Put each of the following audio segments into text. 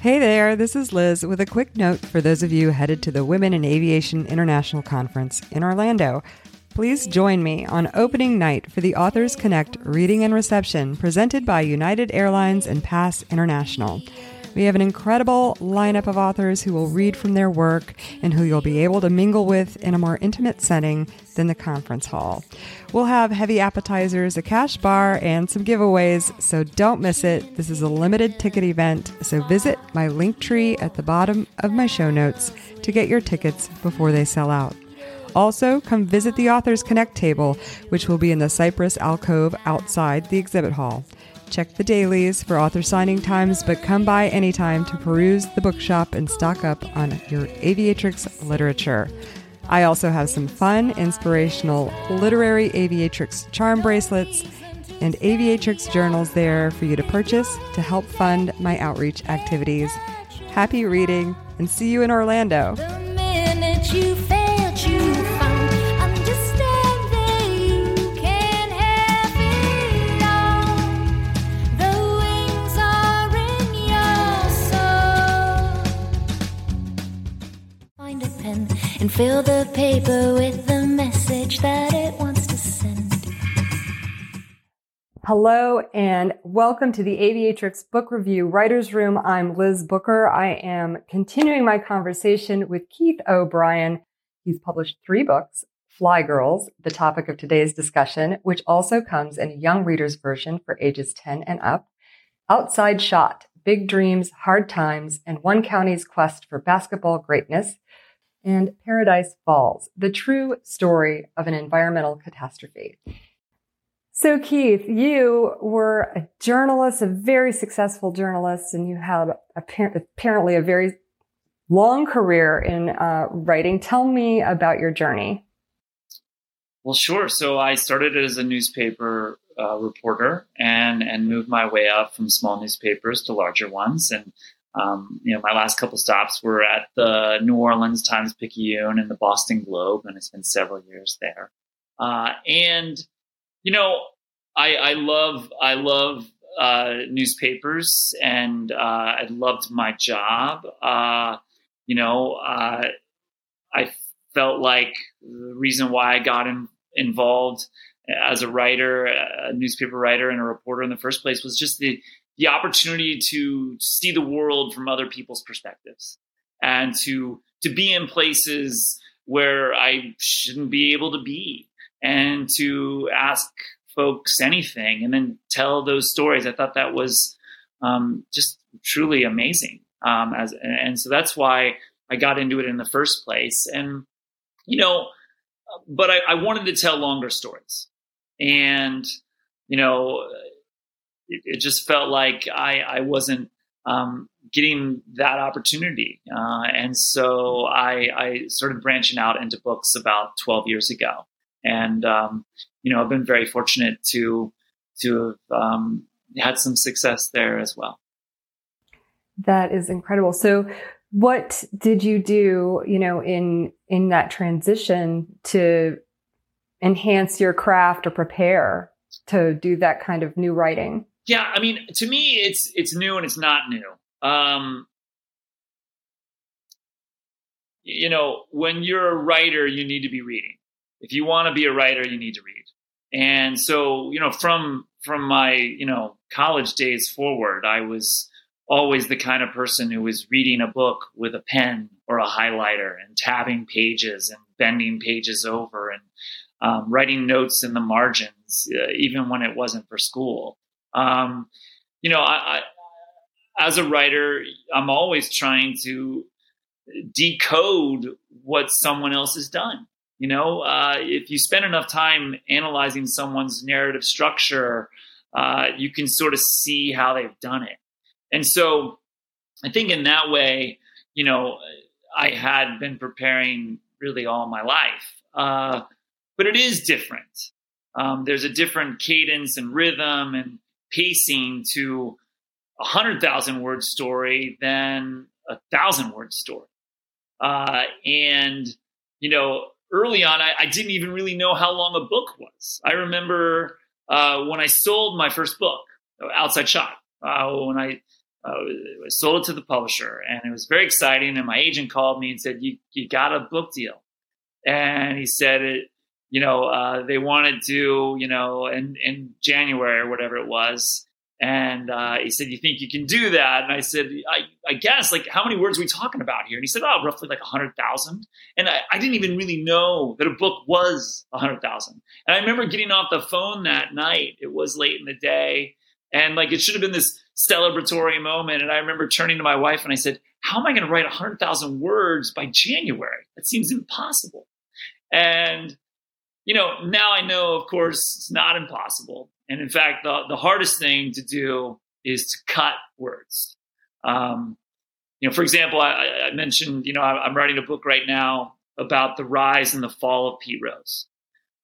Hey there, this is Liz with a quick note for those of you headed to the Women in Aviation International Conference in Orlando. Please join me on opening night for the Authors Connect Reading and Reception presented by United Airlines and Pass International. We have an incredible lineup of authors who will read from their work and who you'll be able to mingle with in a more intimate setting than the conference hall. We'll have heavy appetizers, a cash bar, and some giveaways, so don't miss it. This is a limited ticket event, so visit my link tree at the bottom of my show notes to get your tickets before they sell out. Also, come visit the Authors Connect table, which will be in the Cypress alcove outside the exhibit hall. Check the dailies for author signing times, but come by anytime to peruse the bookshop and stock up on your aviatrix literature. I also have some fun, inspirational literary aviatrix charm bracelets and aviatrix journals there for you to purchase to help fund my outreach activities. Happy reading and see you in Orlando. And fill the paper with the message that it wants to send. Hello and welcome to the Aviatrix Book Review Writers Room. I'm Liz Booker. I am continuing my conversation with Keith O'Brien. He's published three books, Fly Girls, the topic of today's discussion, which also comes in a young reader's version for ages 10 and up. Outside Shot, Big Dreams, Hard Times, and One County's Quest for Basketball Greatness and Paradise Falls, the true story of an environmental catastrophe. So, Keith, you were a journalist, a very successful journalist, and you had apparently a very long career in uh, writing. Tell me about your journey. Well, sure. So, I started as a newspaper uh, reporter and and moved my way up from small newspapers to larger ones, and um, you know, my last couple stops were at the New Orleans Times Picayune and the Boston Globe, and I spent several years there. Uh, and you know, I, I love I love uh, newspapers, and uh, I loved my job. Uh, you know, uh, I felt like the reason why I got in, involved as a writer, a newspaper writer, and a reporter in the first place was just the the opportunity to see the world from other people's perspectives and to to be in places where I shouldn't be able to be and to ask folks anything and then tell those stories. I thought that was um, just truly amazing. Um, as and so that's why I got into it in the first place. And you know, but I, I wanted to tell longer stories, and you know, it, it just felt like I, I wasn't um, getting that opportunity. Uh, and so I, I, started branching out into books about 12 years ago. And, um, you know, I've been very fortunate to, to have um, had some success there as well. That is incredible. So what did you do, you know, in, in that transition to enhance your craft or prepare to do that kind of new writing? Yeah, I mean, to me, it's it's new and it's not new. Um, you know, when you're a writer, you need to be reading. If you want to be a writer, you need to read. And so, you know, from from my you know college days forward, I was always the kind of person who was reading a book with a pen or a highlighter and tabbing pages and bending pages over and um, writing notes in the margins, uh, even when it wasn't for school. Um, you know, I, I, as a writer, I'm always trying to decode what someone else has done. You know, uh, if you spend enough time analyzing someone's narrative structure, uh, you can sort of see how they've done it. And so I think in that way, you know, I had been preparing really all my life. Uh, but it is different. Um, there's a different cadence and rhythm and pacing to a hundred thousand word story than a thousand word story. Uh, and you know, early on, I, I, didn't even really know how long a book was. I remember uh, when I sold my first book, Outside Shot, uh, when I uh, sold it to the publisher, and it was very exciting. And my agent called me and said, "You you got a book deal," and he said it. You know, uh, they wanted to, you know, in in January or whatever it was, and uh, he said, "You think you can do that?" And I said, I, I, guess. Like, how many words are we talking about here?" And he said, "Oh, roughly like a hundred thousand. And I, I, didn't even really know that a book was a hundred thousand. And I remember getting off the phone that night. It was late in the day, and like it should have been this celebratory moment. And I remember turning to my wife and I said, "How am I going to write a hundred thousand words by January? That seems impossible." And you know, now I know, of course, it's not impossible and in fact, the, the hardest thing to do is to cut words. Um, you know, for example, I, I mentioned, you know, I'm writing a book right now about the rise and the fall of Pete Rose.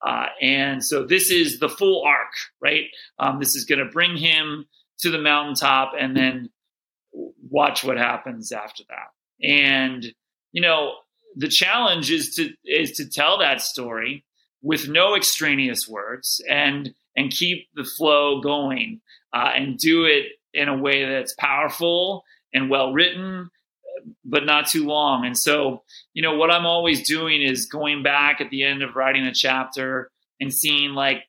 Uh, and so this is the full arc, right? Um, this is going to bring him to the mountaintop and then watch what happens after that. And, you know, the challenge is to, is to tell that story with no extraneous words and and keep the flow going uh, and do it in a way that's powerful and well written but not too long. And so you know what i'm always doing is going back at the end of writing a chapter and seeing like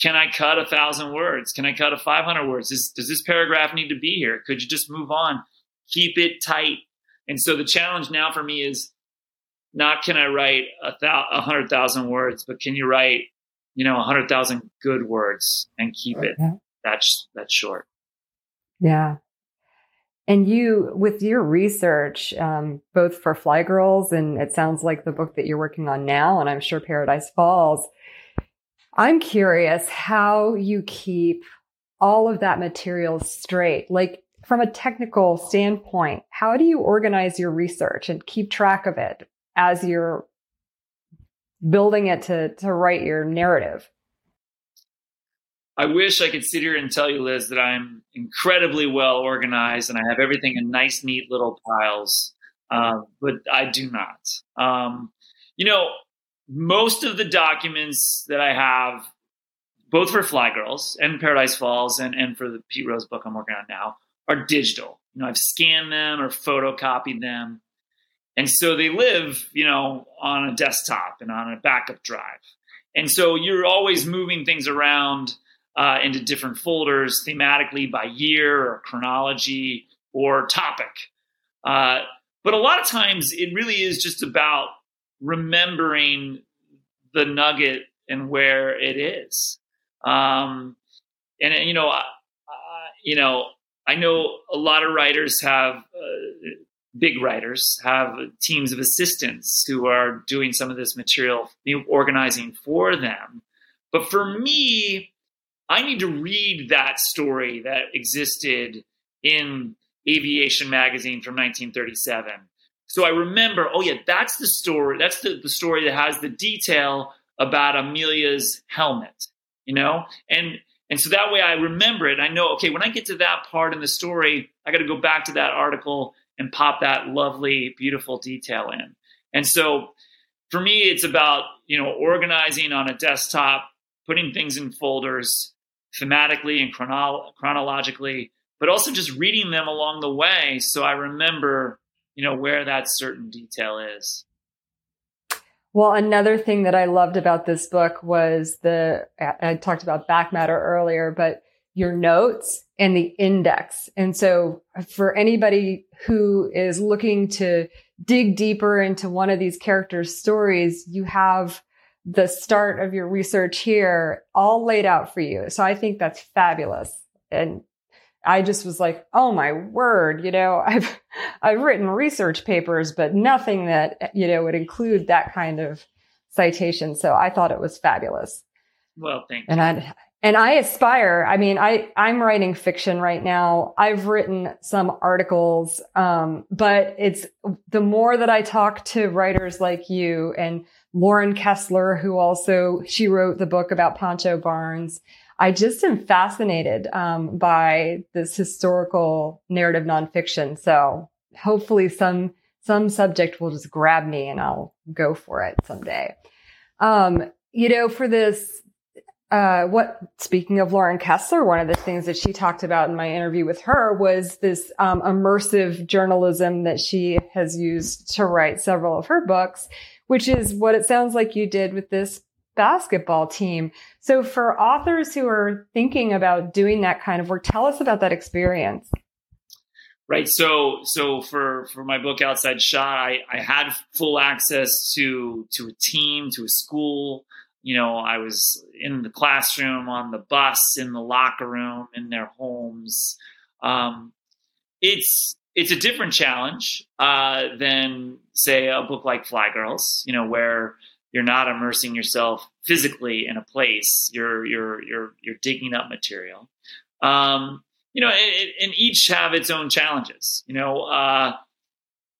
can i cut a thousand words? Can i cut a 500 words? Does, does this paragraph need to be here? Could you just move on? Keep it tight. And so the challenge now for me is not can i write a, thou- a hundred thousand words but can you write you know, a 100,000 good words and keep it yeah. that's that's short. Yeah. And you, with your research, um, both for Fly Girls and it sounds like the book that you're working on now, and I'm sure Paradise Falls, I'm curious how you keep all of that material straight. Like from a technical standpoint, how do you organize your research and keep track of it as you're building it to to write your narrative? I wish I could sit here and tell you, Liz, that I'm incredibly well organized and I have everything in nice, neat little piles, uh, but I do not. Um, you know, most of the documents that I have, both for Fly Girls and Paradise Falls, and, and for the Pete Rose book I'm working on now, are digital. You know, I've scanned them or photocopied them. And so they live, you know, on a desktop and on a backup drive. And so you're always moving things around uh, into different folders thematically by year or chronology or topic. Uh, but a lot of times it really is just about remembering the nugget and where it is. Um, and you know, uh, you know, I know a lot of writers have uh, big writers have teams of assistants who are doing some of this material, organizing for them. But for me, I need to read that story that existed in Aviation Magazine from 1937. So I remember, oh yeah, that's the story. That's the, the story that has the detail about Amelia's helmet, you know? And and so that way I remember it. I know, okay, when I get to that part in the story, I got to go back to that article and pop that lovely, beautiful detail in. And so for me, it's about, you know, organizing on a desktop, putting things in folders thematically and chrono- chronologically, but also just reading them along the way. So I remember, you know, where that certain detail is. Well, another thing that I loved about this book was the, I talked about back matter earlier, but your notes and the index. And so for anybody who is looking to dig deeper into one of these characters' stories, you have the start of your research here all laid out for you. So I think that's fabulous. And I just was like, oh my word, you know, I've I've written research papers, but nothing that, you know, would include that kind of citation. So I thought it was fabulous. Well, thank you. And I and I aspire, I mean, I, I'm writing fiction right now. I've written some articles. Um, but it's the more that I talk to writers like you and Lauren Kessler, who also, she wrote the book about Pancho Barnes. I just am fascinated, um, by this historical narrative nonfiction. So hopefully some, some subject will just grab me and I'll go for it someday. Um, you know, for this uh, what speaking of Lauren Kessler, one of the things that she talked about in my interview with her was this um, immersive journalism that she has used to write several of her books, which is what it sounds like you did with this basketball team. So for authors who are thinking about doing that kind of work, tell us about that experience. Right. So, so for, for my book Outside Shot, I, I had full access to, to a team, to a school. You know, I was in the classroom, on the bus, in the locker room, in their homes. Um, it's, it's a different challenge, uh, than say a book like Fly Girls, you know, where, you're not immersing yourself physically in a place. You're you're you're you're digging up material. Um, you know, and, and, each have its own challenges. You know, uh,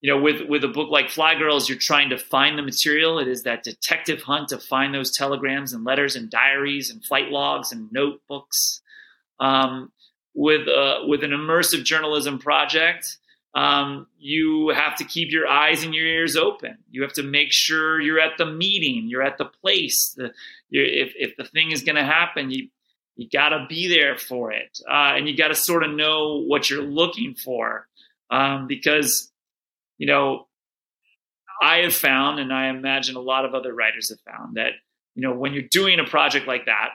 you know, with with a book like Fly Girls, you're trying to find the material. It is that detective hunt to find those telegrams and letters and diaries and flight logs and notebooks. Um, with uh, with an immersive journalism project, um, you have to keep your eyes and your ears open. You have to make sure you're at the meeting, you're at the place. The, if, if the thing is going to happen, you you got to be there for it, uh, and you got to sort of know what you're looking for, um, because you know I have found, and I imagine a lot of other writers have found that you know when you're doing a project like that,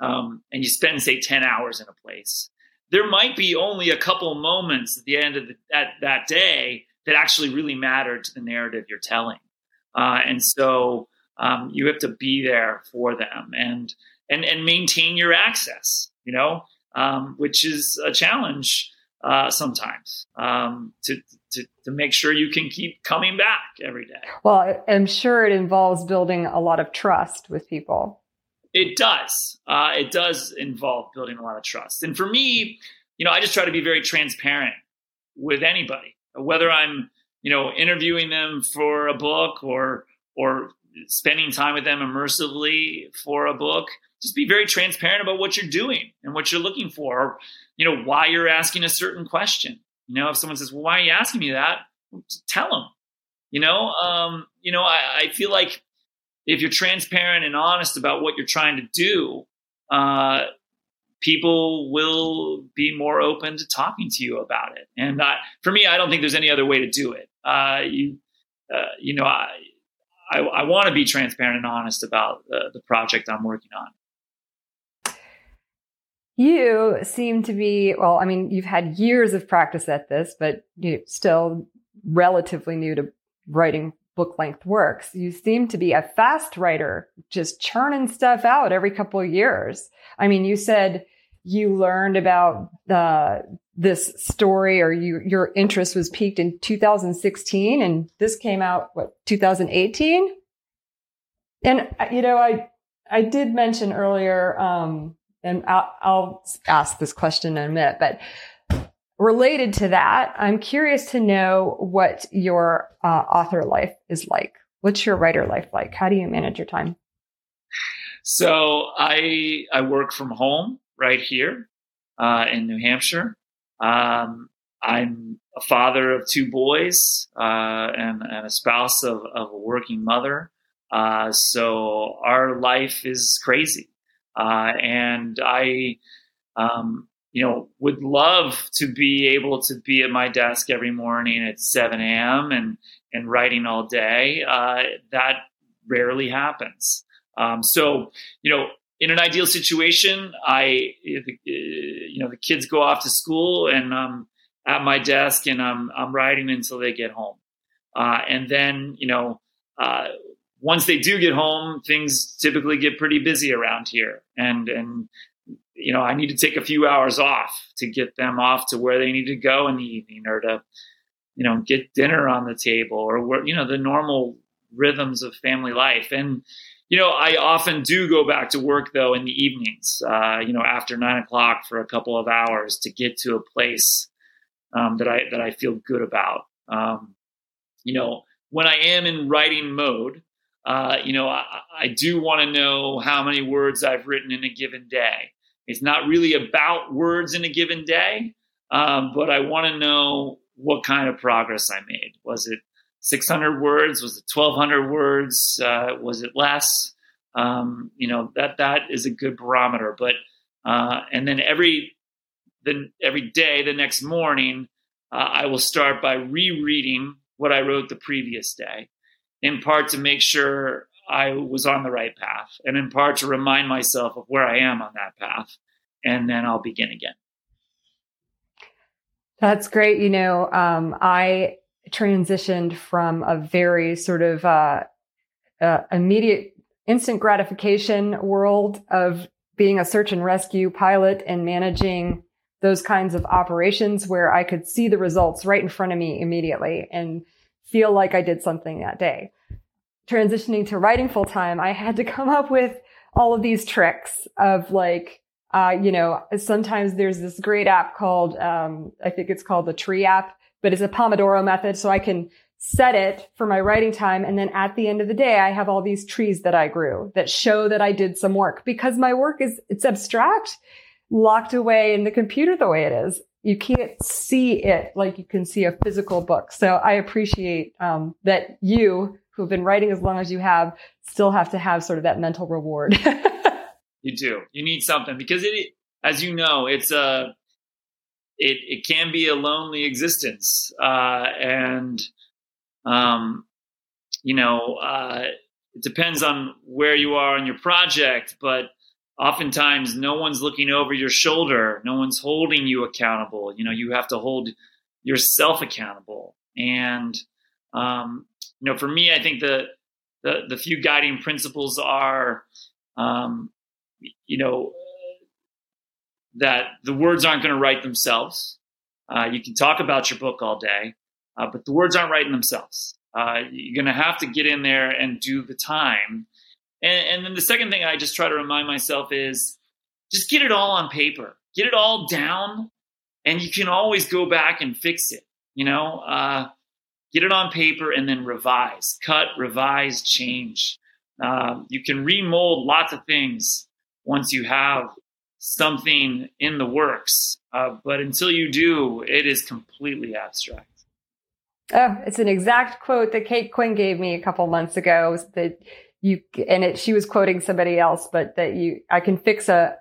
um, and you spend say ten hours in a place, there might be only a couple moments at the end of the, that, that day that actually really matter to the narrative you're telling. Uh, and so um, you have to be there for them and, and, and maintain your access, you know, um, which is a challenge uh, sometimes um, to, to, to make sure you can keep coming back every day. Well, I'm sure it involves building a lot of trust with people. It does. Uh, it does involve building a lot of trust. And for me, you know, I just try to be very transparent with anybody, whether I'm, you know, interviewing them for a book or or spending time with them immersively for a book. Just be very transparent about what you're doing and what you're looking for, or, you know, why you're asking a certain question. You know, if someone says, "Well, why are you asking me that?" Tell them. You know, um, you know, I, I feel like if you're transparent and honest about what you're trying to do, uh, people will be more open to talking to you about it. And for me, I don't think there's any other way to do it. Uh, you, uh, you know, I, I, I want to be transparent and honest about the, the project I'm working on. You seem to be, well, I mean, you've had years of practice at this, but you're still relatively new to writing book length works. You seem to be a fast writer, just churning stuff out every couple of years. I mean, you said you learned about the this story or you your interest was peaked in 2016 and this came out what 2018 and you know i i did mention earlier um and I'll, I'll ask this question in a minute but related to that, I'm curious to know what your uh, author life is like. What's your writer life like? How do you manage your time? So I I work from home right here uh, in New Hampshire. Um, I'm a father of two boys uh, and, and, a spouse of, of a working mother. Uh, so our life is crazy, uh, and I um, you know, would love to be able to be at my desk every morning at 7 a.m. and and writing all day. Uh, that rarely happens. Um, so, you know, in an ideal situation, I, you know, the kids go off to school and I'm at my desk and I'm I'm writing until they get home, uh, and then you know. Uh, once they do get home, things typically get pretty busy around here, and and you know, I need to take a few hours off to get them off to where they need to go in the evening or to, you know, get dinner on the table or where, you know, the normal rhythms of family life. And, you know, I often do go back to work though in the evenings, uh, you know, after nine o'clock for a couple of hours to get to a place um, that I that I feel good about. Um, you know, when I am in writing mode, uh, you know, I, I do want to know how many words I've written in a given day. It's not really about words in a given day, um, but I want to know what kind of progress I made. Was it 600 words? Was it 1,200 words? Uh, was it less? um, you know that that is a good barometer. But uh, and then every then every day, the next morning, uh, I will start by rereading what I wrote the previous day, in part to make sure I was on the right path, and in part to remind myself of where I am on that path, and then I'll begin again. That's great. You know, um, I transitioned from a very sort of uh, uh, immediate instant gratification world of being a search and rescue pilot and managing those kinds of operations where I could see the results right in front of me immediately and feel like I did something that day. Transitioning to writing full time, I had to come up with all of these tricks of like, uh, you know, sometimes there's this great app called, um, I think it's called the Tree app, but it's a Pomodoro method. So I can set it for my writing time. And then at the end of the day, I have all these trees that I grew that show that I did some work because my work is, it's abstract, locked away in the computer the way it is. You can't see it like you can see a physical book. So I appreciate um, that you, who've been writing as long as you have, still have to have sort of that mental reward. you do. You need something because it, as you know, it's a, it, it can be a lonely existence. Uh, and um, you know, uh, it depends on where you are in your project, but oftentimes no one's looking over your shoulder. No one's holding you accountable. You know, you have to hold yourself accountable. And, um, you know, for me, I think the, the, the few guiding principles are, um, you know, that the words aren't going to write themselves. Uh, you can talk about your book all day, uh, but the words aren't writing themselves. Uh, you're going to have to get in there and do the time. And, and then the second thing I just try to remind myself is just get it all on paper, get it all down, and you can always go back and fix it. You know, uh, get it on paper and then revise, cut, revise, change. Uh, you can remold lots of things once you have something in the works. Uh, but until you do, it is completely abstract. Oh, it's an exact quote that Kate Quinn gave me a couple months ago. That you and it, she was quoting somebody else, but that you, I can fix a,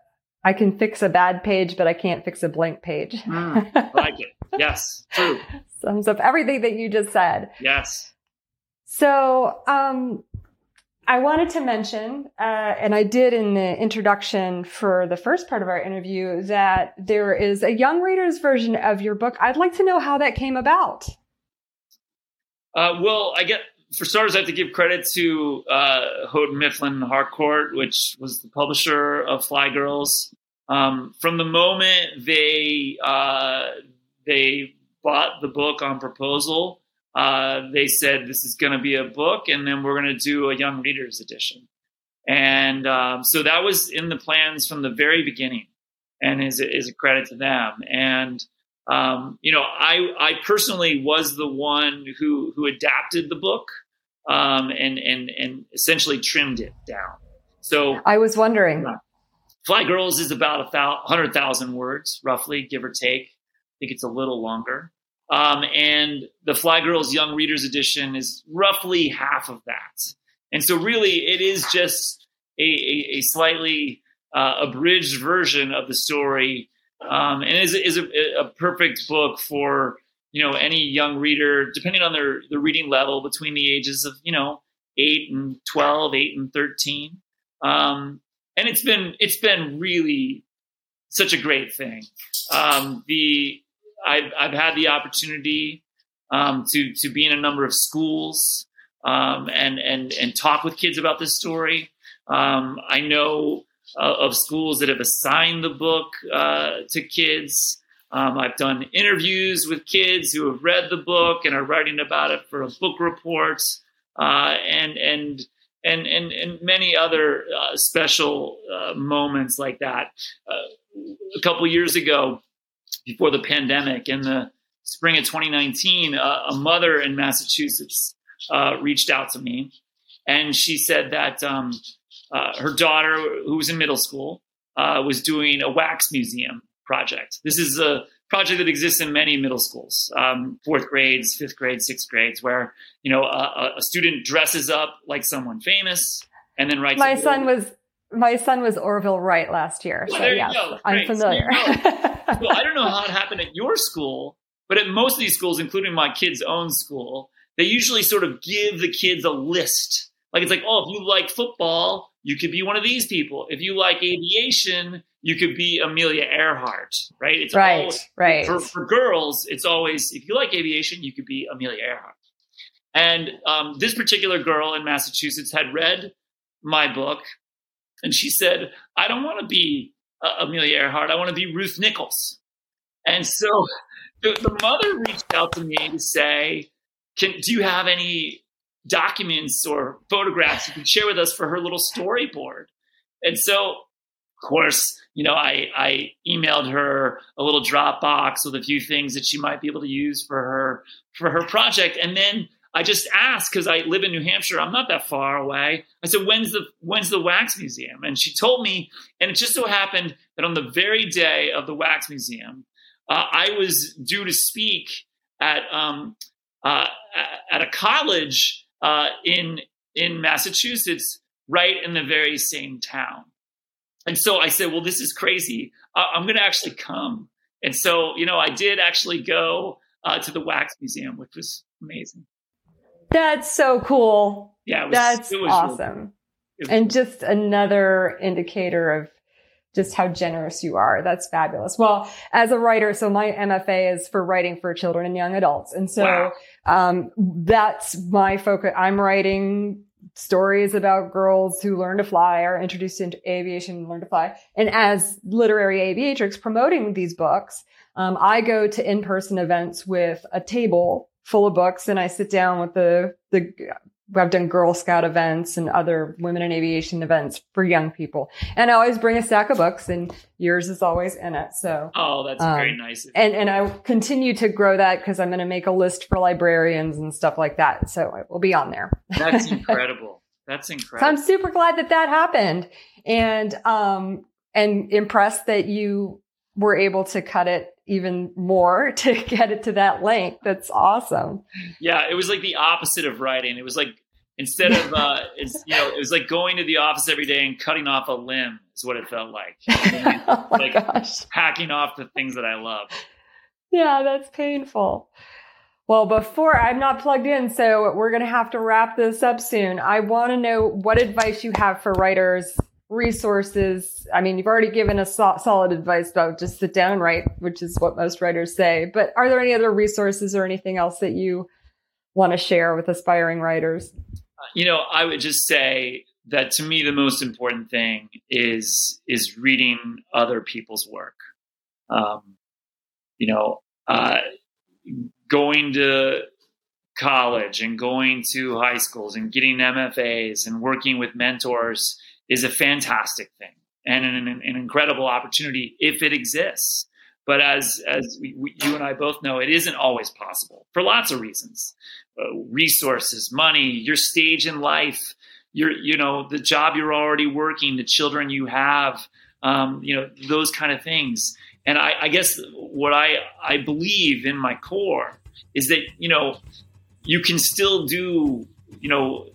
I can fix a bad page, but I can't fix a blank page. Mm, like it. Yes, true. Sums up everything that you just said. Yes. So, um, I wanted to mention, uh, and I did in the introduction for the first part of our interview, that there is a young reader's version of your book. I'd like to know how that came about. Uh, well, I get for starters, I have to give credit to uh, Houghton Mifflin Harcourt, which was the publisher of Fly Girls. Um, from the moment they uh, they bought the book on proposal, uh, they said this is going to be a book, and then we're going to do a young readers edition. And um, so that was in the plans from the very beginning, and is is a credit to them. And um, you know, I I personally was the one who who adapted the book um, and and and essentially trimmed it down. So I was wondering. Uh, Fly Girls is about a hundred thousand words, roughly, give or take. I think it's a little longer. Um, and the Fly Girls Young Readers Edition is roughly half of that. And so, really, it is just a, a, a slightly uh, abridged version of the story um, and is is a, a, perfect book for you know any young reader, depending on their their reading level, between the ages of you know eight and 12, 8 and thirteen. Um, and it's been it's been really such a great thing. Um, the I've I've had the opportunity um, to to be in a number of schools um, and and and talk with kids about this story. Um, I know uh, of schools that have assigned the book uh, to kids. Um, I've done interviews with kids who have read the book and are writing about it for a book report, uh, and and and and and many other uh, special uh, moments like that. Uh, a couple years ago, before the pandemic, in the spring of 2019, a mother in Massachusetts reached out to me, and she said that um, uh, her daughter, who was in middle school, uh, was doing a wax museum project. This is a project that exists in many middle schools, um, fourth grades, fifth grades, sixth grades, where you know a, a, student dresses up like someone famous, and then writes. My son was my son was Orville Wright last year, Well, so yes. I'm. So familiar. well, I don't know how it happened at your school, but at most of these schools, including my kid's own school, they usually sort of give the kids a list. Like it's like, oh, if you like football, you could be one of these people. If you like aviation, you could be Amelia Earhart, right? It's right, always- right. for, for girls, it's always if you like aviation, you could be Amelia Earhart. And um, this particular girl in Massachusetts had read my book, and she said, "I don't want to be uh, Amelia Earhart. I want to be Ruth Nichols." And so the, the mother reached out to me to say, "Can do you have any documents or photographs you can share with us for her little storyboard?" And so of course, you know, I, I emailed her a little Dropbox with a few things that she might be able to use for her for her project, and then I just asked because I live in New Hampshire. I'm not that far away. I said, "When's the When's the Wax Museum?" And she told me, and it just so happened that on the very day of the Wax Museum, uh, I was due to speak at um, uh, at a college uh, in in Massachusetts, right in the very same town. And so I said, well, this is crazy. I'm going to actually come. And so, you know, I did actually go uh, to the Wax Museum, which was amazing. That's so cool. Yeah, it was, That's awesome. was- and just another indicator of just how generous you are. That's fabulous. Well, as a writer, so my MFA is for writing for children and young adults. And so, Wow. um, that's my focus. I'm writing stories about girls who learn to fly are introduced into aviation and learn to fly. And as literary aviatrix promoting these books, um, I go to in-person events with a table full of books and I sit down with the, the, I've done Girl Scout events and other women in aviation events for young people. And I always bring a stack of books and yours is always in it. So, oh, that's um, very nice. and, and I continue to grow that because I'm going to make a list for librarians and stuff like that. So it will be on there. That's incredible. That's So I'm super glad that that happened and, um, and impressed that you were able to cut it even more to get it to that length. That's awesome. Yeah, it was like the opposite of writing. It was like instead of uh, it's you know, it was like going to the office every day and cutting off a limb is what it felt like. oh Like- gosh. Hacking off the things that I love. Yeah, that's painful. Well, before I'm not plugged in, so we're going to have to wrap this up soon. I want to know what advice you have for writers, resources. I mean, you've already given us so- solid advice about just sit down write, which is what most writers say. But are there any other resources or anything else that you want to share with aspiring writers? you know i would just say that to me the most important thing is is reading other people's work um, you know uh, going to college and going to high schools and getting mfas and working with mentors is a fantastic thing and an, an, incredible opportunity if it exists. But as as we, we, you and i both know it isn't always possible for lots of reasons. Uh, resources, money, your stage in life, your you know the job you're already working, the children you have, um, you know those kind of things. And I, I guess what I I believe in my core is that you know you can still do you know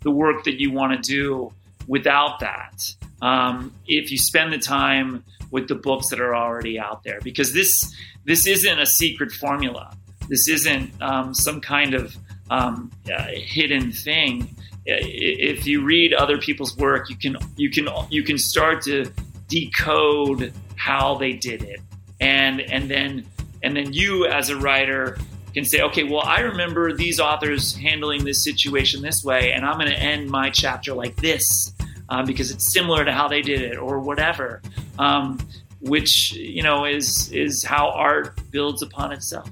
the work that you want to do without that um, if you spend the time with the books that are already out there because this this isn't a secret formula this isn't um, some kind of um, uh, hidden thing. If you read other people's work, you can you can you can start to decode how they did it, and and then and then you as a writer can say, okay, well, I remember these authors handling this situation this way, and I'm going to end my chapter like this uh, because it's similar to how they did it, or whatever. Um, which you know is is how art builds upon itself.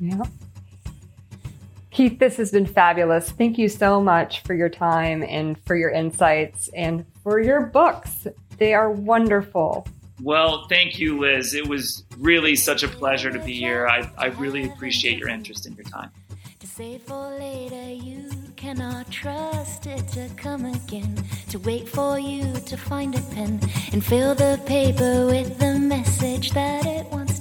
Yeah. Keith, this has been fabulous. Thank you so much for your time and for your insights and for your books. They are wonderful. Well, thank you, Liz. It was really such a pleasure to be here. I, I really appreciate your interest and your time. To for later, you cannot trust it to come again. To wait for you to find a pen and fill the paper with the message that it wants